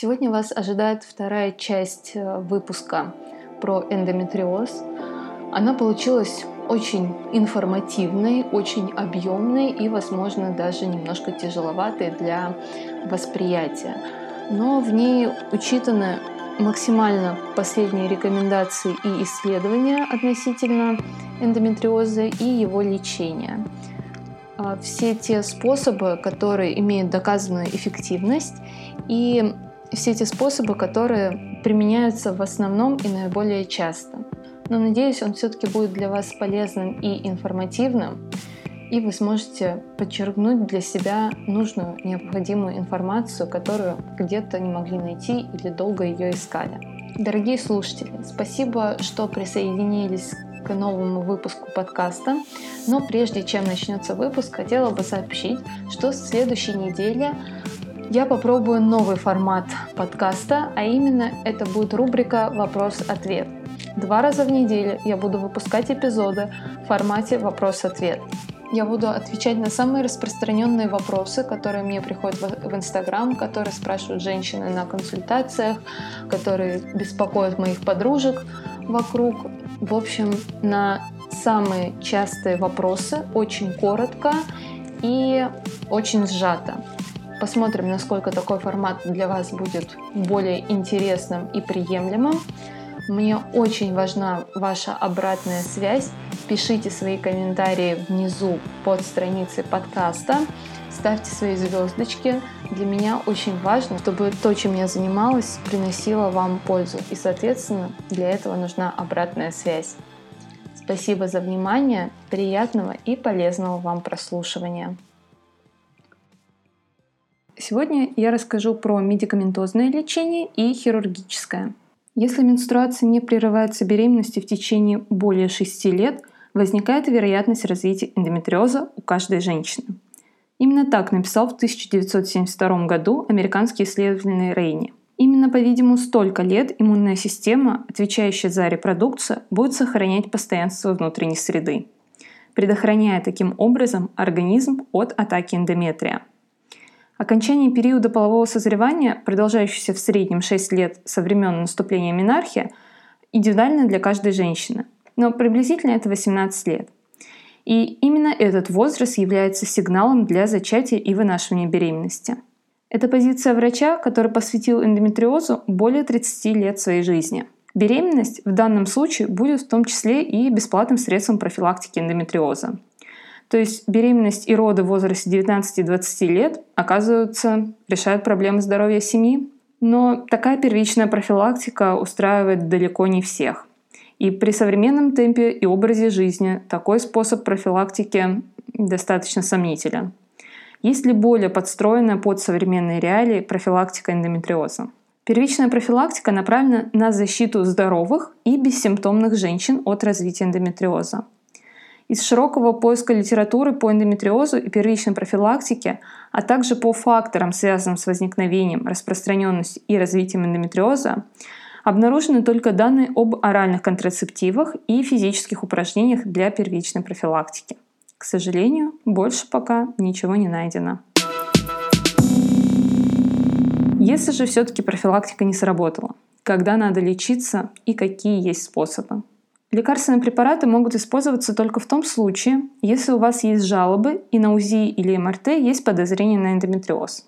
Сегодня вас ожидает вторая часть э, выпуска про эндометриоз. Она получилась очень информативной, очень объемной и, возможно, даже немножко тяжеловатой для восприятия. Но в ней учитаны максимально последние рекомендации и исследования относительно эндометриоза и его лечения. А, все те способы, которые имеют доказанную эффективность и все эти способы, которые применяются в основном и наиболее часто. Но надеюсь, он все-таки будет для вас полезным и информативным, и вы сможете подчеркнуть для себя нужную, необходимую информацию, которую где-то не могли найти или долго ее искали. Дорогие слушатели, спасибо, что присоединились к новому выпуску подкаста. Но прежде чем начнется выпуск, хотела бы сообщить, что с следующей недели я попробую новый формат подкаста, а именно это будет рубрика «Вопрос-ответ». Два раза в неделю я буду выпускать эпизоды в формате «Вопрос-ответ». Я буду отвечать на самые распространенные вопросы, которые мне приходят в Инстаграм, которые спрашивают женщины на консультациях, которые беспокоят моих подружек вокруг. В общем, на самые частые вопросы очень коротко и очень сжато. Посмотрим, насколько такой формат для вас будет более интересным и приемлемым. Мне очень важна ваша обратная связь. Пишите свои комментарии внизу под страницей подкаста. Ставьте свои звездочки. Для меня очень важно, чтобы то, чем я занималась, приносило вам пользу. И, соответственно, для этого нужна обратная связь. Спасибо за внимание. Приятного и полезного вам прослушивания. Сегодня я расскажу про медикаментозное лечение и хирургическое. Если менструация не прерывается беременности в течение более 6 лет, возникает вероятность развития эндометриоза у каждой женщины. Именно так написал в 1972 году американский исследователь Рейни. Именно, по-видимому, столько лет иммунная система, отвечающая за репродукцию, будет сохранять постоянство внутренней среды, предохраняя таким образом организм от атаки эндометрия – Окончание периода полового созревания, продолжающегося в среднем 6 лет со времен наступления менархии, индивидуально для каждой женщины, но приблизительно это 18 лет. И именно этот возраст является сигналом для зачатия и вынашивания беременности. Это позиция врача, который посвятил эндометриозу более 30 лет своей жизни. Беременность в данном случае будет в том числе и бесплатным средством профилактики эндометриоза. То есть беременность и роды в возрасте 19-20 лет, оказывается, решают проблемы здоровья семьи. Но такая первичная профилактика устраивает далеко не всех. И при современном темпе и образе жизни такой способ профилактики достаточно сомнителен. Есть ли более подстроенная под современные реалии профилактика эндометриоза? Первичная профилактика направлена на защиту здоровых и бессимптомных женщин от развития эндометриоза. Из широкого поиска литературы по эндометриозу и первичной профилактике, а также по факторам, связанным с возникновением, распространенностью и развитием эндометриоза, обнаружены только данные об оральных контрацептивах и физических упражнениях для первичной профилактики. К сожалению, больше пока ничего не найдено. Если же все-таки профилактика не сработала, когда надо лечиться и какие есть способы? Лекарственные препараты могут использоваться только в том случае, если у вас есть жалобы и на УЗИ или МРТ есть подозрение на эндометриоз.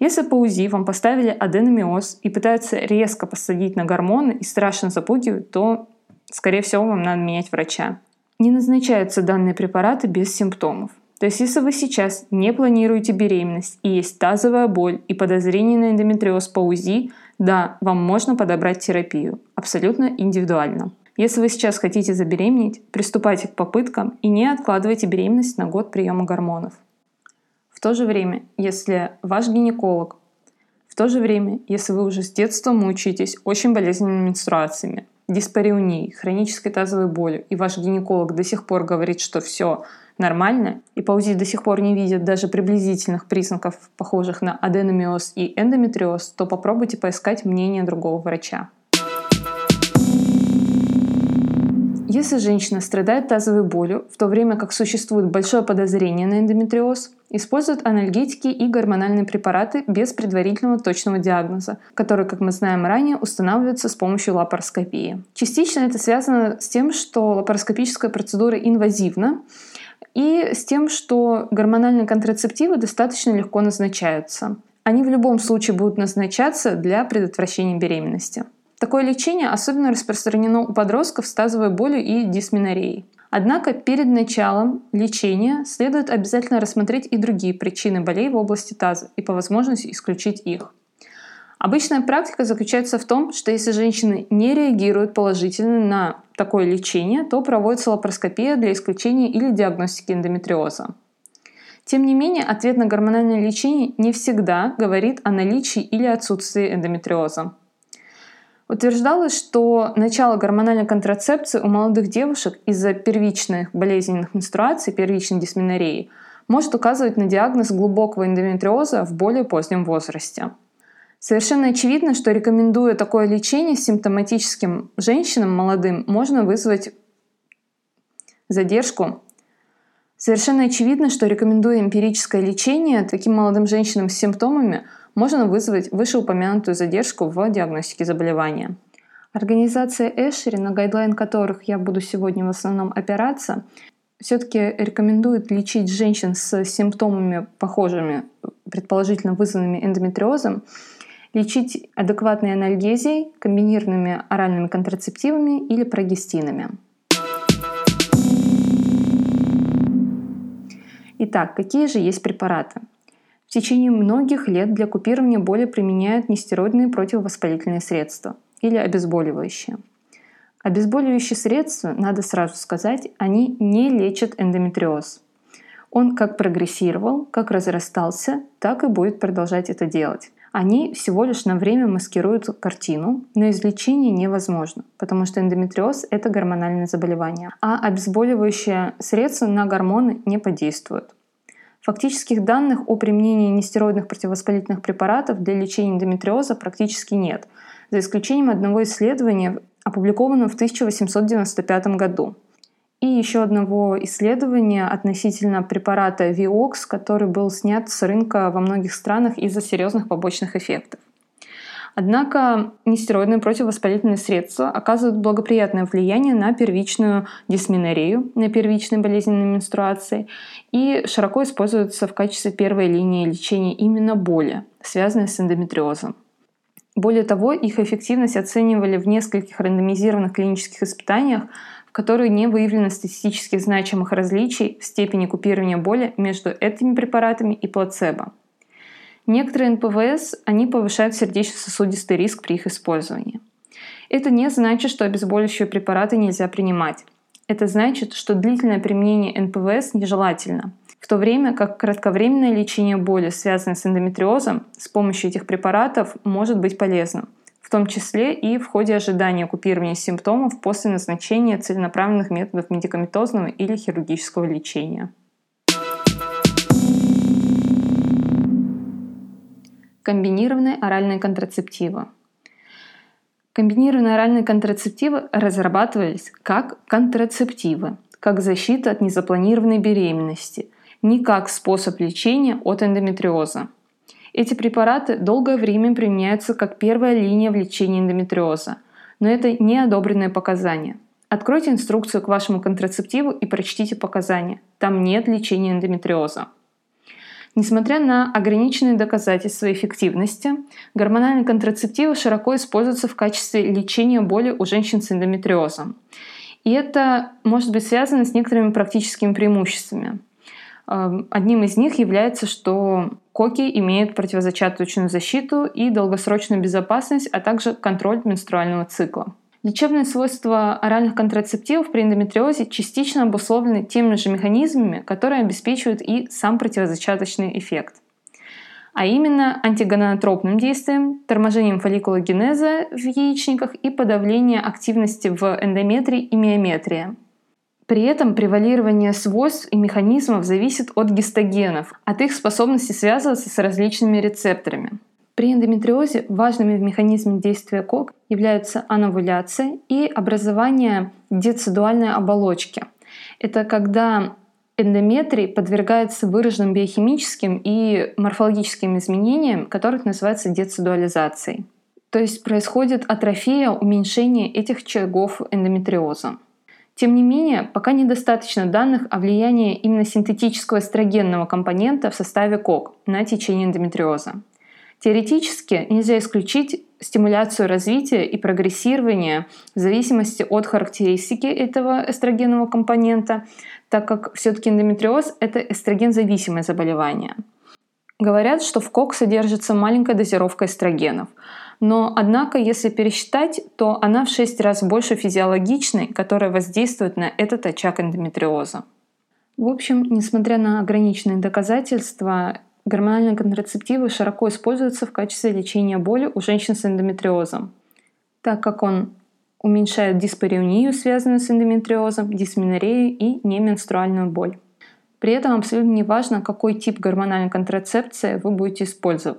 Если по УЗИ вам поставили аденомиоз и пытаются резко посадить на гормоны и страшно запугивают, то, скорее всего, вам надо менять врача. Не назначаются данные препараты без симптомов. То есть, если вы сейчас не планируете беременность и есть тазовая боль и подозрение на эндометриоз по УЗИ, да, вам можно подобрать терапию. Абсолютно индивидуально. Если вы сейчас хотите забеременеть, приступайте к попыткам и не откладывайте беременность на год приема гормонов. В то же время, если ваш гинеколог, в то же время, если вы уже с детства мучаетесь очень болезненными менструациями, диспариунией, хронической тазовой болью, и ваш гинеколог до сих пор говорит, что все нормально, и по УЗИ до сих пор не видит даже приблизительных признаков, похожих на аденомиоз и эндометриоз, то попробуйте поискать мнение другого врача. Если женщина страдает тазовой болью, в то время как существует большое подозрение на эндометриоз, используют анальгетики и гормональные препараты без предварительного точного диагноза, которые, как мы знаем ранее, устанавливаются с помощью лапароскопии. Частично это связано с тем, что лапароскопическая процедура инвазивна, и с тем, что гормональные контрацептивы достаточно легко назначаются. Они в любом случае будут назначаться для предотвращения беременности. Такое лечение особенно распространено у подростков с тазовой болью и дисменореей. Однако перед началом лечения следует обязательно рассмотреть и другие причины болей в области таза и по возможности исключить их. Обычная практика заключается в том, что если женщины не реагируют положительно на такое лечение, то проводится лапароскопия для исключения или диагностики эндометриоза. Тем не менее, ответ на гормональное лечение не всегда говорит о наличии или отсутствии эндометриоза. Утверждалось, что начало гормональной контрацепции у молодых девушек из-за первичных болезненных менструаций, первичной дисменореи, может указывать на диагноз глубокого эндометриоза в более позднем возрасте. Совершенно очевидно, что рекомендуя такое лечение симптоматическим женщинам молодым, можно вызвать задержку. Совершенно очевидно, что рекомендуя эмпирическое лечение таким молодым женщинам с симптомами – можно вызвать вышеупомянутую задержку в диагностике заболевания. Организация Эшери, на гайдлайн которых я буду сегодня в основном опираться, все-таки рекомендует лечить женщин с симптомами, похожими, предположительно вызванными эндометриозом, лечить адекватной анальгезией, комбинированными оральными контрацептивами или прогестинами. Итак, какие же есть препараты? В течение многих лет для купирования боли применяют нестероидные противовоспалительные средства или обезболивающие. Обезболивающие средства, надо сразу сказать, они не лечат эндометриоз. Он как прогрессировал, как разрастался, так и будет продолжать это делать. Они всего лишь на время маскируют картину, но излечение невозможно, потому что эндометриоз – это гормональное заболевание, а обезболивающие средства на гормоны не подействуют. Фактических данных о применении нестероидных противовоспалительных препаратов для лечения эндометриоза практически нет, за исключением одного исследования, опубликованного в 1895 году. И еще одного исследования относительно препарата Vioxx, который был снят с рынка во многих странах из-за серьезных побочных эффектов. Однако нестероидные противовоспалительные средства оказывают благоприятное влияние на первичную дисменорею, на первичные болезненные менструации и широко используются в качестве первой линии лечения именно боли, связанной с эндометриозом. Более того, их эффективность оценивали в нескольких рандомизированных клинических испытаниях, в которых не выявлено статистически значимых различий в степени купирования боли между этими препаратами и плацебо. Некоторые НПВС, они повышают сердечно-сосудистый риск при их использовании. Это не значит, что обезболивающие препараты нельзя принимать. Это значит, что длительное применение НПВС нежелательно, в то время как кратковременное лечение боли, связанное с эндометриозом, с помощью этих препаратов может быть полезным, в том числе и в ходе ожидания купирования симптомов после назначения целенаправленных методов медикаментозного или хирургического лечения. Комбинированные оральные контрацептивы. Комбинированные оральные контрацептивы разрабатывались как контрацептивы, как защита от незапланированной беременности, не как способ лечения от эндометриоза. Эти препараты долгое время применяются как первая линия в лечении эндометриоза, но это не одобренное показание. Откройте инструкцию к вашему контрацептиву и прочтите показания. Там нет лечения эндометриоза. Несмотря на ограниченные доказательства эффективности, гормональные контрацептивы широко используются в качестве лечения боли у женщин с эндометриозом. И это может быть связано с некоторыми практическими преимуществами. Эм, одним из них является, что коки имеют противозачаточную защиту и долгосрочную безопасность, а также контроль менструального цикла. Лечебные свойства оральных контрацептивов при эндометриозе частично обусловлены теми же механизмами, которые обеспечивают и сам противозачаточный эффект. А именно антигононотропным действием, торможением фолликулогенеза в яичниках и подавление активности в эндометрии и миометрии. При этом превалирование свойств и механизмов зависит от гистогенов, от их способности связываться с различными рецепторами – При эндометриозе важными в механизме действия КОК являются анавуляция и образование децидуальной оболочки. Это когда эндометрий подвергается выраженным биохимическим и морфологическим изменениям, которых называется децидуализацией. То есть происходит атрофия, уменьшение этих очагов эндометриоза. Тем не менее, пока недостаточно данных о влиянии именно синтетического эстрогенного компонента в составе КОК на течение эндометриоза. Теоретически нельзя исключить стимуляцию развития и прогрессирования в зависимости от характеристики этого эстрогенного компонента, так как все-таки эндометриоз — это эстроген-зависимое заболевание. Говорят, что в КОК содержится маленькая дозировка эстрогенов. Но, однако, если пересчитать, то она в 6 раз больше физиологичной, которая воздействует на этот очаг эндометриоза. В общем, несмотря на ограниченные доказательства, Гормональные контрацептивы широко используются в качестве лечения боли у женщин с эндометриозом, так как он уменьшает диспареунию, связанную с эндометриозом, дисменорею и неменструальную боль. При этом абсолютно не важно, какой тип гормональной контрацепции вы будете использовать.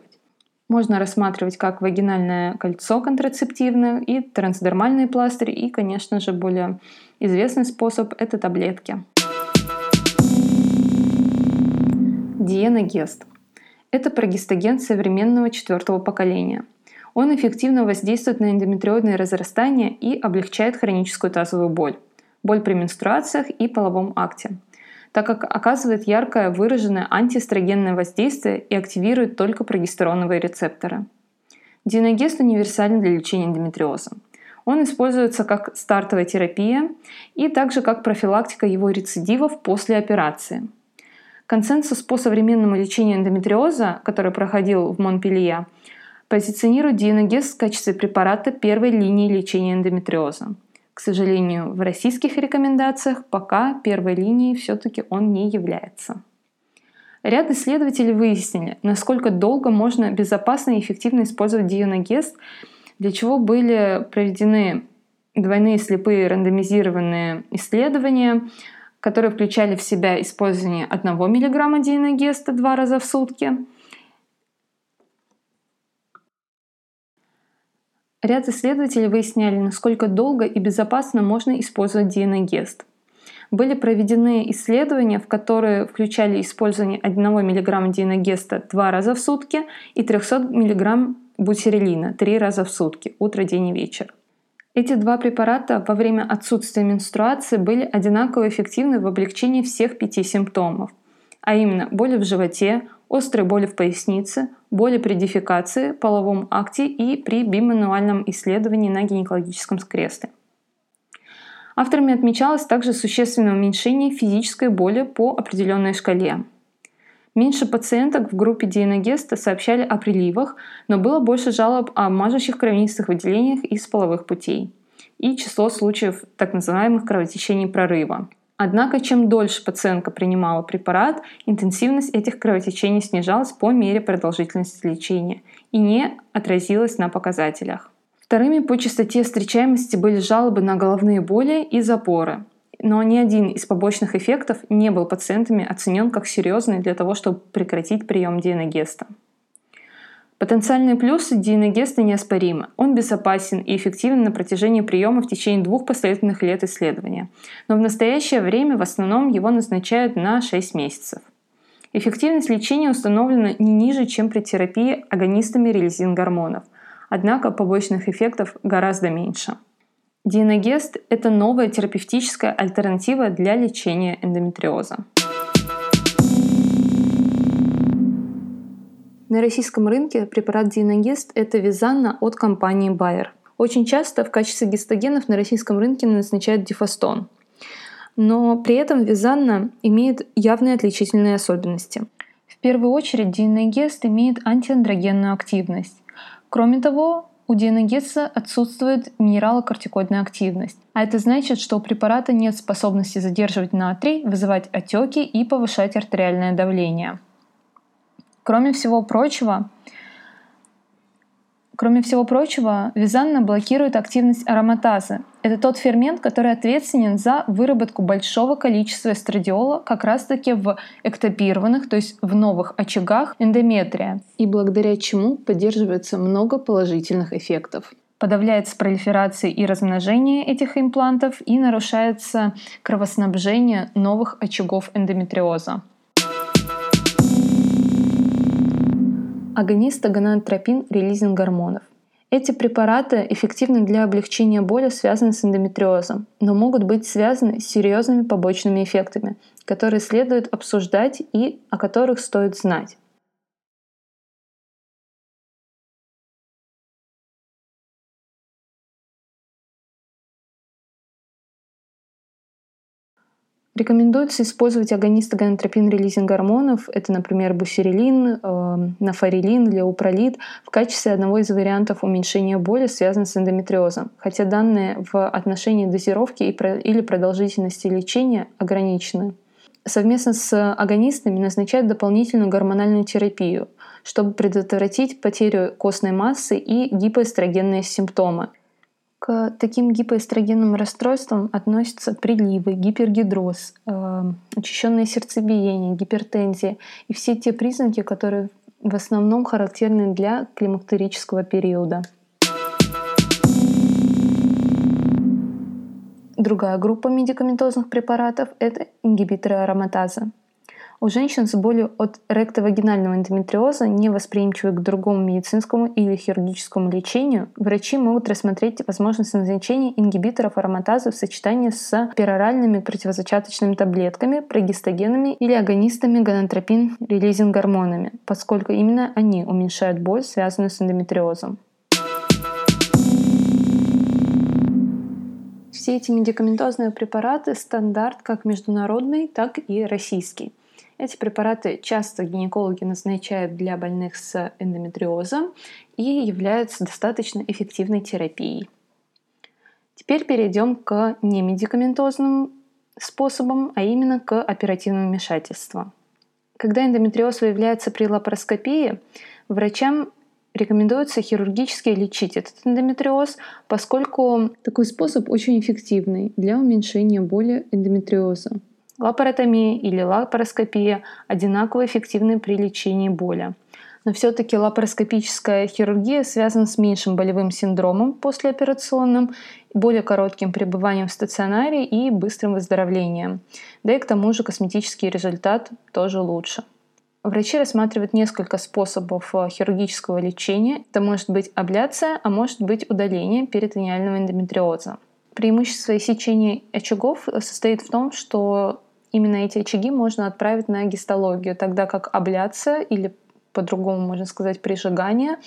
Можно рассматривать как вагинальное кольцо контрацептивное и трансдермальные пластыри, и, конечно же, более известный способ – это таблетки. Диена Гест. Это прогестаген современного четвертого поколения. Он эффективно воздействует на эндометриозные разрастания и облегчает хроническую тазовую боль, боль при менструациях и половом акте, так как оказывает яркое выраженное антиэстрогенное воздействие и активирует только прогестероновые рецепторы. Диногест универсален для лечения эндометриоза. Он используется как стартовая терапия и также как профилактика его рецидивов после операции – Консенсус по современному лечению эндометриоза, который проходил в Монпелье, позиционирует диеногез в качестве препарата первой линии лечения эндометриоза. К сожалению, в российских рекомендациях пока первой линией все-таки он не является. Ряд исследователей выяснили, насколько долго можно безопасно и эффективно использовать диеногез, для чего были проведены двойные слепые рандомизированные исследования которые включали в себя использование 1 мг диеногеста два раза в сутки. Ряд исследователей выясняли, насколько долго и безопасно можно использовать диеногест. Были проведены исследования, в которые включали использование 1 мг диеногеста два раза в сутки и 300 мг бутерелина три раза в сутки, утро, день и вечер. Эти два препарата во время отсутствия менструации были одинаково эффективны в облегчении всех пяти симптомов, а именно боли в животе, острой боли в пояснице, боли при дефекации, половом акте и при бимануальном исследовании на гинекологическом скресте. Авторами отмечалось также существенное уменьшение физической боли по определенной шкале. Меньше пациенток в группе диеногеста сообщали о приливах, но было больше жалоб о мажущих кровянистых выделениях из половых путей и число случаев так называемых кровотечений прорыва. Однако, чем дольше пациентка принимала препарат, интенсивность этих кровотечений снижалась по мере продолжительности лечения и не отразилась на показателях. Вторыми по частоте встречаемости были жалобы на головные боли и запоры но ни один из побочных эффектов не был пациентами оценен как серьезный для того, чтобы прекратить прием диеногеста. Потенциальные плюсы диеногеста неоспоримы. Он безопасен и эффективен на протяжении приема в течение двух последовательных лет исследования. Но в настоящее время в основном его назначают на 6 месяцев. Эффективность лечения установлена не ниже, чем при терапии агонистами релизин-гормонов. Однако побочных эффектов гораздо меньше. Диеногест – это новая терапевтическая альтернатива для лечения эндометриоза. На российском рынке препарат Диеногест – это Визанна от компании Bayer. Очень часто в качестве гистогенов на российском рынке назначают дифастон. Но при этом Визанна имеет явные отличительные особенности. В первую очередь Диеногест имеет антиандрогенную активность. Кроме того, у диеногеза отсутствует минералокортикоидная активность. А это значит, что у препарата нет способности задерживать натрий, вызывать отеки и повышать артериальное давление. Кроме всего прочего, Кроме всего прочего, визанна блокирует активность ароматазы. Это тот фермент, который ответственен за выработку большого количества эстрадиола как раз-таки в эктопированных, то есть в новых очагах эндометрия, и благодаря чему поддерживается много положительных эффектов подавляется пролиферация и размножение этих имплантов и нарушается кровоснабжение новых очагов эндометриоза. Агонист гонадотропин релизинг гормонов. Эти препараты эффективны для облегчения боли, связанной с эндометриозом, но могут быть связаны с серьезными побочными эффектами, которые следует обсуждать и о которых стоит знать. Рекомендуется использовать агонисты гонотропин-релизинг гормонов. Это, например, буферилин, э, нафарилин, леупролид в качестве одного из вариантов уменьшения боли, связанных с эндометриозом. Хотя данные в отношении дозировки или продолжительности лечения ограничены. Совместно с агонистами назначают дополнительную гормональную терапию, чтобы предотвратить потерю костной массы и гипоэстрогенные симптомы – к таким гипоэстрогенным расстройствам относятся приливы, гипергидроз, э, учащенное сердцебиение, гипертензия и все те признаки, которые в основном характерны для климактерического периода. Другая группа медикаментозных препаратов – это ингибиторы ароматазы. У женщин с болью от ректовагинального эндометриоза, не невосприимчивых к другому медицинскому или хирургическому лечению, врачи могут рассмотреть возможность назначения ингибиторов ароматазы в сочетании с пероральными противозачаточными таблетками, прогестогенами или агонистами гонотропин-релизинг гормонами, поскольку именно они уменьшают боль, связанную с эндометриозом. Все эти медикаментозные препараты стандарт как международный, так и российский. Эти препараты часто гинекологи назначают для больных с эндометриозом и являются достаточно эффективной терапией. Теперь перейдем к немедикаментозным способам, а именно к оперативному вмешательству. Когда эндометриоз выявляется при лапароскопии, врачам рекомендуется хирургически лечить этот эндометриоз, поскольку такой способ очень эффективный для уменьшения боли эндометриоза. Лапаротомия или лапароскопия одинаково эффективны при лечении боли. Но все-таки лапароскопическая хирургия связана с меньшим болевым синдромом послеоперационным, более коротким пребыванием в стационаре и быстрым выздоровлением. Да и к тому же косметический результат тоже лучше. Врачи рассматривают несколько способов э, хирургического лечения. Это может быть абляция, а может быть удаление перитониального эндометриоза. Преимущество сечения очагов состоит в том, что именно эти очаги можно отправить на гистологию, тогда как абляция или по-другому можно сказать прижигание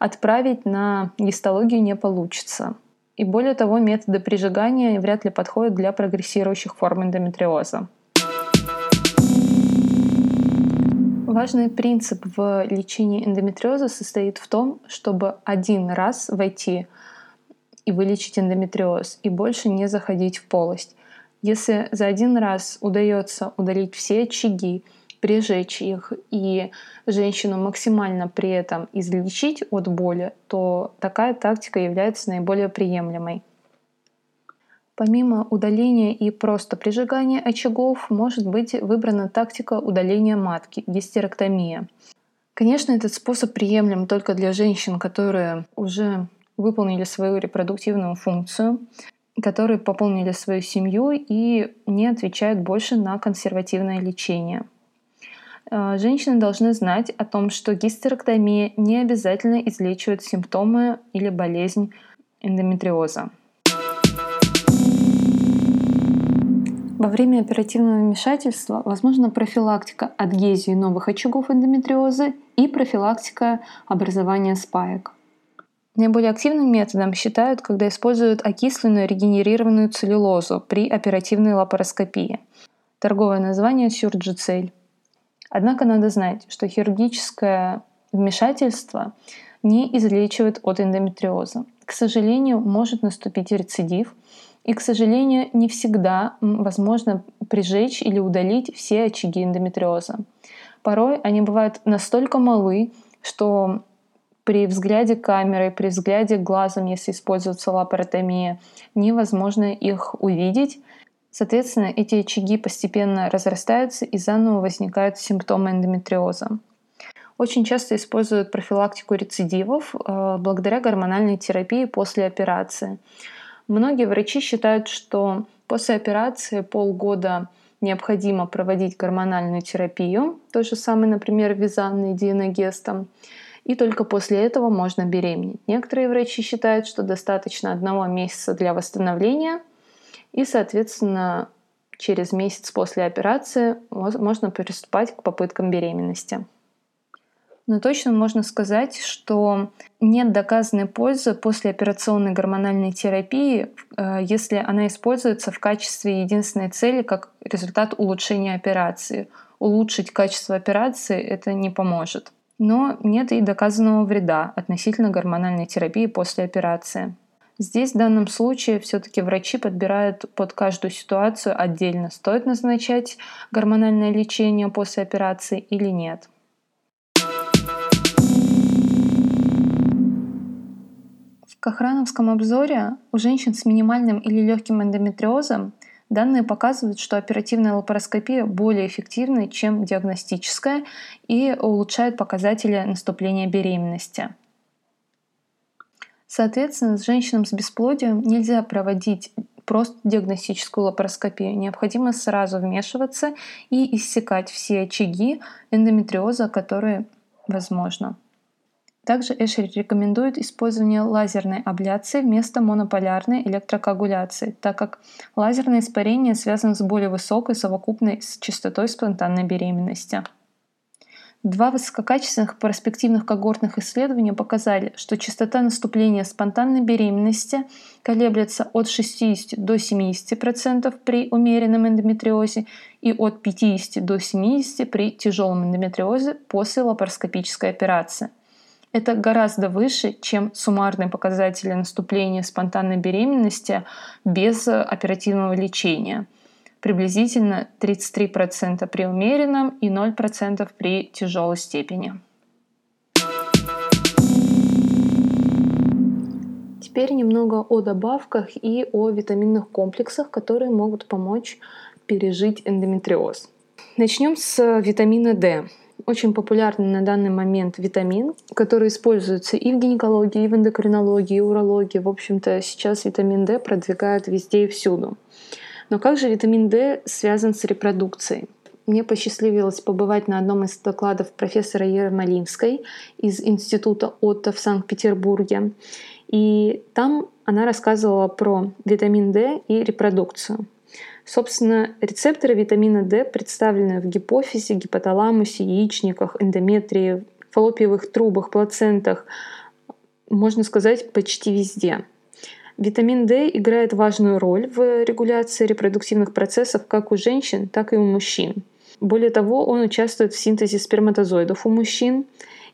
отправить на гистологию не получится. И более того, методы прижигания вряд ли подходят для прогрессирующих форм эндометриоза. Важный принцип в лечении эндометриоза состоит в том, чтобы один раз войти и вылечить эндометриоз и больше не заходить в полость. Если за один раз удается удалить все очаги, прижечь их и женщину максимально при этом излечить от боли, то такая тактика является наиболее приемлемой. Помимо удаления и просто прижигания очагов, может быть выбрана тактика удаления матки – гистерэктомия. Конечно, этот способ приемлем только для женщин, которые уже выполнили свою репродуктивную функцию которые пополнили свою семью и не отвечают больше на консервативное лечение. Э, женщины должны знать о том, что гистерэктомия не обязательно излечивает симптомы или болезнь эндометриоза. Во время оперативного вмешательства возможна профилактика адгезии новых очагов эндометриоза и профилактика образования спаек. Наиболее активным методом считают, когда используют окисленную регенерированную целлюлозу при оперативной лапароскопии. Торговое название сюрджицель. Однако надо знать, что хирургическое вмешательство не излечивает от эндометриоза. К сожалению, может наступить рецидив, и, к сожалению, не всегда возможно прижечь или удалить все очаги эндометриоза. Порой они бывают настолько малы, что при взгляде камерой, при взгляде глазом, если используется лапаротомия, невозможно их увидеть. Соответственно, эти очаги постепенно разрастаются и заново возникают симптомы эндометриоза. Очень часто используют профилактику рецидивов э, благодаря гормональной терапии после операции. Многие врачи считают, что после операции полгода необходимо проводить гормональную терапию, то же самое, например, визанной диеногестом, и только после этого можно беременеть. Некоторые врачи считают, что достаточно одного месяца для восстановления, и, соответственно, через месяц после операции можно приступать к попыткам беременности. Но точно можно сказать, что нет доказанной пользы после операционной гормональной терапии, э, если она используется в качестве единственной цели как результат улучшения операции. Улучшить качество операции это не поможет. Но нет и доказанного вреда относительно гормональной терапии после операции. Здесь в данном случае все-таки врачи подбирают под каждую ситуацию отдельно, стоит назначать гормональное лечение после операции или нет. В Кохрановском обзоре у женщин с минимальным или легким эндометриозом данные показывают, что оперативная лапароскопия более эффективна, чем диагностическая и улучшает показатели наступления беременности. Соответственно, с женщинам с бесплодием нельзя проводить просто диагностическую лапароскопию. Необходимо сразу вмешиваться и иссекать все очаги эндометриоза, которые возможно. Также Эшери рекомендует использование лазерной абляции вместо монополярной электрокоагуляции, так как лазерное испарение связано с более высокой совокупной частотой спонтанной беременности. Два высококачественных перспективных когортных исследования показали, что частота наступления спонтанной беременности колеблется от 60 до 70% при умеренном эндометриозе и от 50 до 70% при тяжелом эндометриозе после лапароскопической операции. Это гораздо выше, чем суммарные показатели наступления спонтанной беременности без оперативного лечения. Приблизительно 33% при умеренном и 0% при тяжелой степени. Теперь немного о добавках и о витаминных комплексах, которые могут помочь пережить эндометриоз. Начнем с витамина D очень популярный на данный момент витамин, который используется и в гинекологии, и в эндокринологии, и урологии. В общем-то, сейчас витамин D продвигают везде и всюду. Но как же витамин D связан с репродукцией? Мне посчастливилось побывать на одном из докладов профессора Ермолинской из Института Отто в Санкт-Петербурге. И там она рассказывала про витамин D и репродукцию. Собственно, рецепторы витамина D представлены в гипофизе, гипоталамусе, яичниках, эндометрии, фаллопиевых трубах, плацентах, можно сказать, почти везде. Витамин D играет важную роль в регуляции репродуктивных процессов как у женщин, так и у мужчин. Более того, он участвует в синтезе сперматозоидов у мужчин,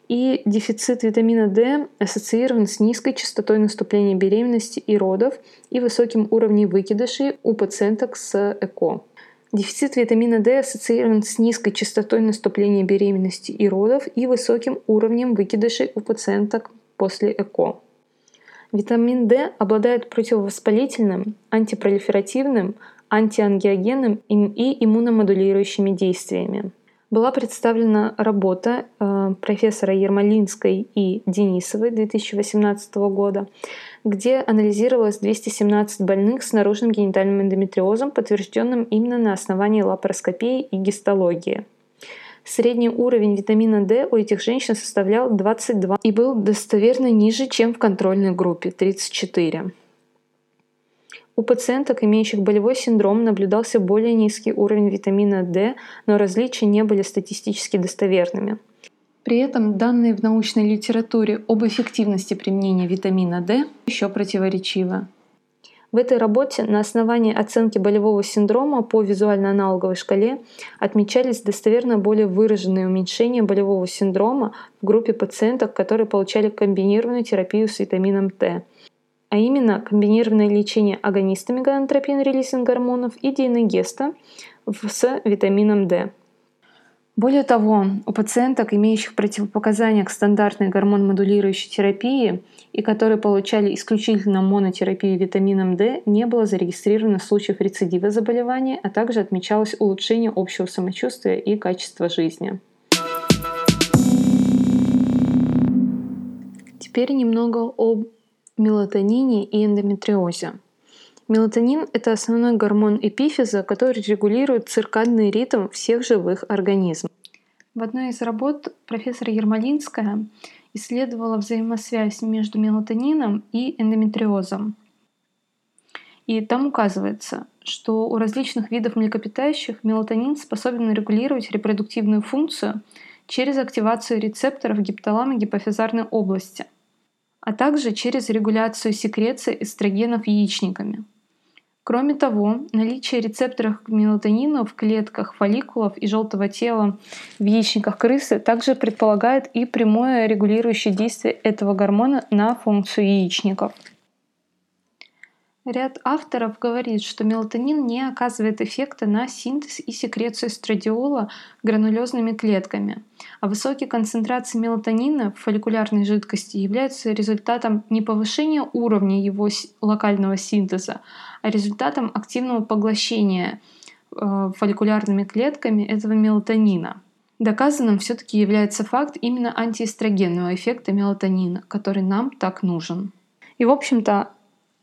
и дефицит витамина D ассоциирован с низкой частотой наступления беременности и родов и высоким уровнем выкидышей у пациенток с ЭКО. Дефицит витамина D ассоциирован с низкой частотой наступления беременности и родов и высоким уровнем выкидышей у пациенток после ЭКО. Витамин D обладает противовоспалительным, антипролиферативным, антиангиогенным и иммуномодулирующими действиями была представлена работа э, профессора Ермолинской и Денисовой 2018 года, где анализировалось 217 больных с наружным генитальным эндометриозом, подтвержденным именно на основании лапароскопии и гистологии. Средний уровень витамина D у этих женщин составлял 22 и был достоверно ниже, чем в контрольной группе 34. У пациенток, имеющих болевой синдром, наблюдался более низкий уровень витамина D, но различия не были статистически достоверными. При этом данные в научной литературе об эффективности применения витамина D еще противоречивы. В этой работе на основании оценки болевого синдрома по визуально-аналоговой шкале отмечались достоверно более выраженные уменьшения болевого синдрома в группе пациенток, которые получали комбинированную терапию с витамином Т а именно комбинированное лечение агонистами гонотропин-релизинг гормонов и диенегеста с витамином D. Более того, у пациенток, имеющих противопоказания к стандартной гормон-модулирующей терапии и которые получали исключительно монотерапию витамином D, не было зарегистрировано случаев рецидива заболевания, а также отмечалось улучшение общего самочувствия и качества жизни. Теперь немного об мелатонине и эндометриозе. Мелатонин – это основной гормон эпифиза, который регулирует циркадный ритм всех живых организмов. В одной из работ профессор Ермолинская исследовала взаимосвязь между мелатонином и эндометриозом. И там указывается, что у различных видов млекопитающих мелатонин способен регулировать репродуктивную функцию через активацию рецепторов гипоталамо гипофизарной области, а также через регуляцию секреции эстрогенов яичниками – Кроме того, наличие рецепторов мелатонина в клетках фолликулов и желтого тела в яичниках крысы также предполагает и прямое регулирующее действие этого гормона на функцию яичников. Ряд авторов говорит, что мелатонин не оказывает эффекта на синтез и секрецию эстрадиола гранулезными клетками, а высокие концентрации мелатонина в фолликулярной жидкости являются результатом не повышения уровня его локального синтеза, а результатом активного поглощения э, фолликулярными клетками этого мелатонина. Доказанным все-таки является факт именно антиэстрогенного эффекта мелатонина, который нам так нужен. И, в общем-то,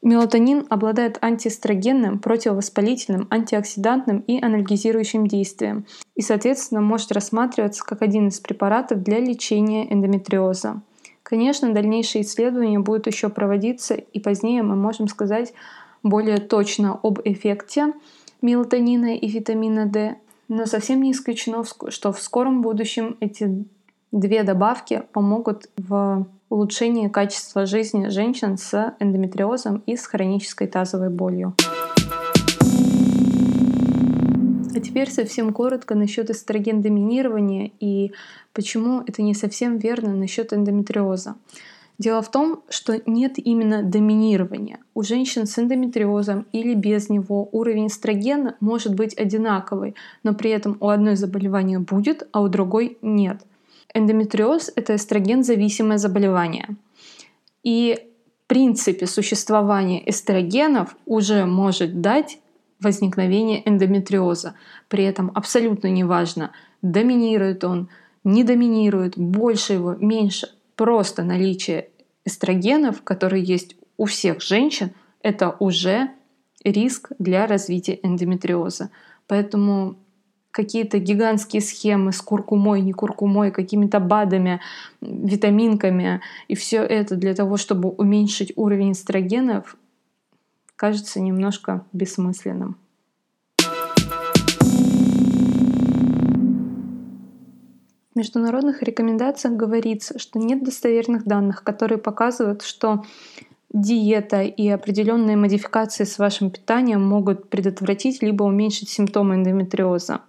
Мелатонин обладает антиэстрогенным, противовоспалительным, антиоксидантным и анальгезирующим действием и, соответственно, может рассматриваться как один из препаратов для лечения эндометриоза. Конечно, дальнейшие исследования будут еще проводиться, и позднее мы можем сказать более точно об эффекте мелатонина и витамина D, но совсем не исключено, что в скором будущем эти две добавки помогут в улучшении качества жизни женщин с эндометриозом и с хронической тазовой болью. А теперь совсем коротко насчет эстроген-доминирования и почему это не совсем верно насчет эндометриоза. Дело в том, что нет именно доминирования. У женщин с эндометриозом или без него уровень эстрогена может быть одинаковый, но при этом у одной заболевания будет, а у другой нет — Эндометриоз — это эстроген-зависимое заболевание. И в принципе существование эстрогенов уже может дать возникновение эндометриоза. При этом абсолютно неважно, доминирует он, не доминирует, больше его, меньше. Просто наличие эстрогенов, которые есть у всех женщин, это уже риск для развития эндометриоза. Поэтому какие-то гигантские схемы с куркумой, не куркумой, какими-то БАДами, витаминками. И все это для того, чтобы уменьшить уровень эстрогенов, кажется немножко бессмысленным. В международных рекомендациях говорится, что нет достоверных данных, которые показывают, что диета и определенные модификации с вашим питанием могут предотвратить либо уменьшить симптомы эндометриоза.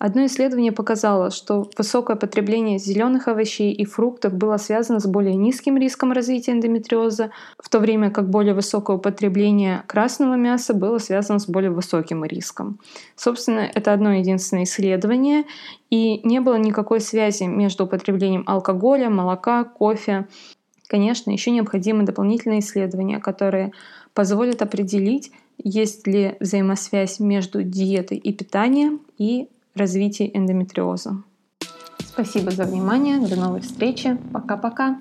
Одно исследование показало, что высокое потребление зеленых овощей и фруктов было связано с более низким риском развития эндометриоза, в то время как более высокое употребление красного мяса было связано с более высоким риском. Собственно, это одно единственное исследование, и не было никакой связи между употреблением алкоголя, молока, кофе. Конечно, еще необходимы дополнительные исследования, которые позволят определить, есть ли взаимосвязь между диетой и питанием и развитии эндометриоза. Спасибо за внимание. До новой встречи. Пока-пока.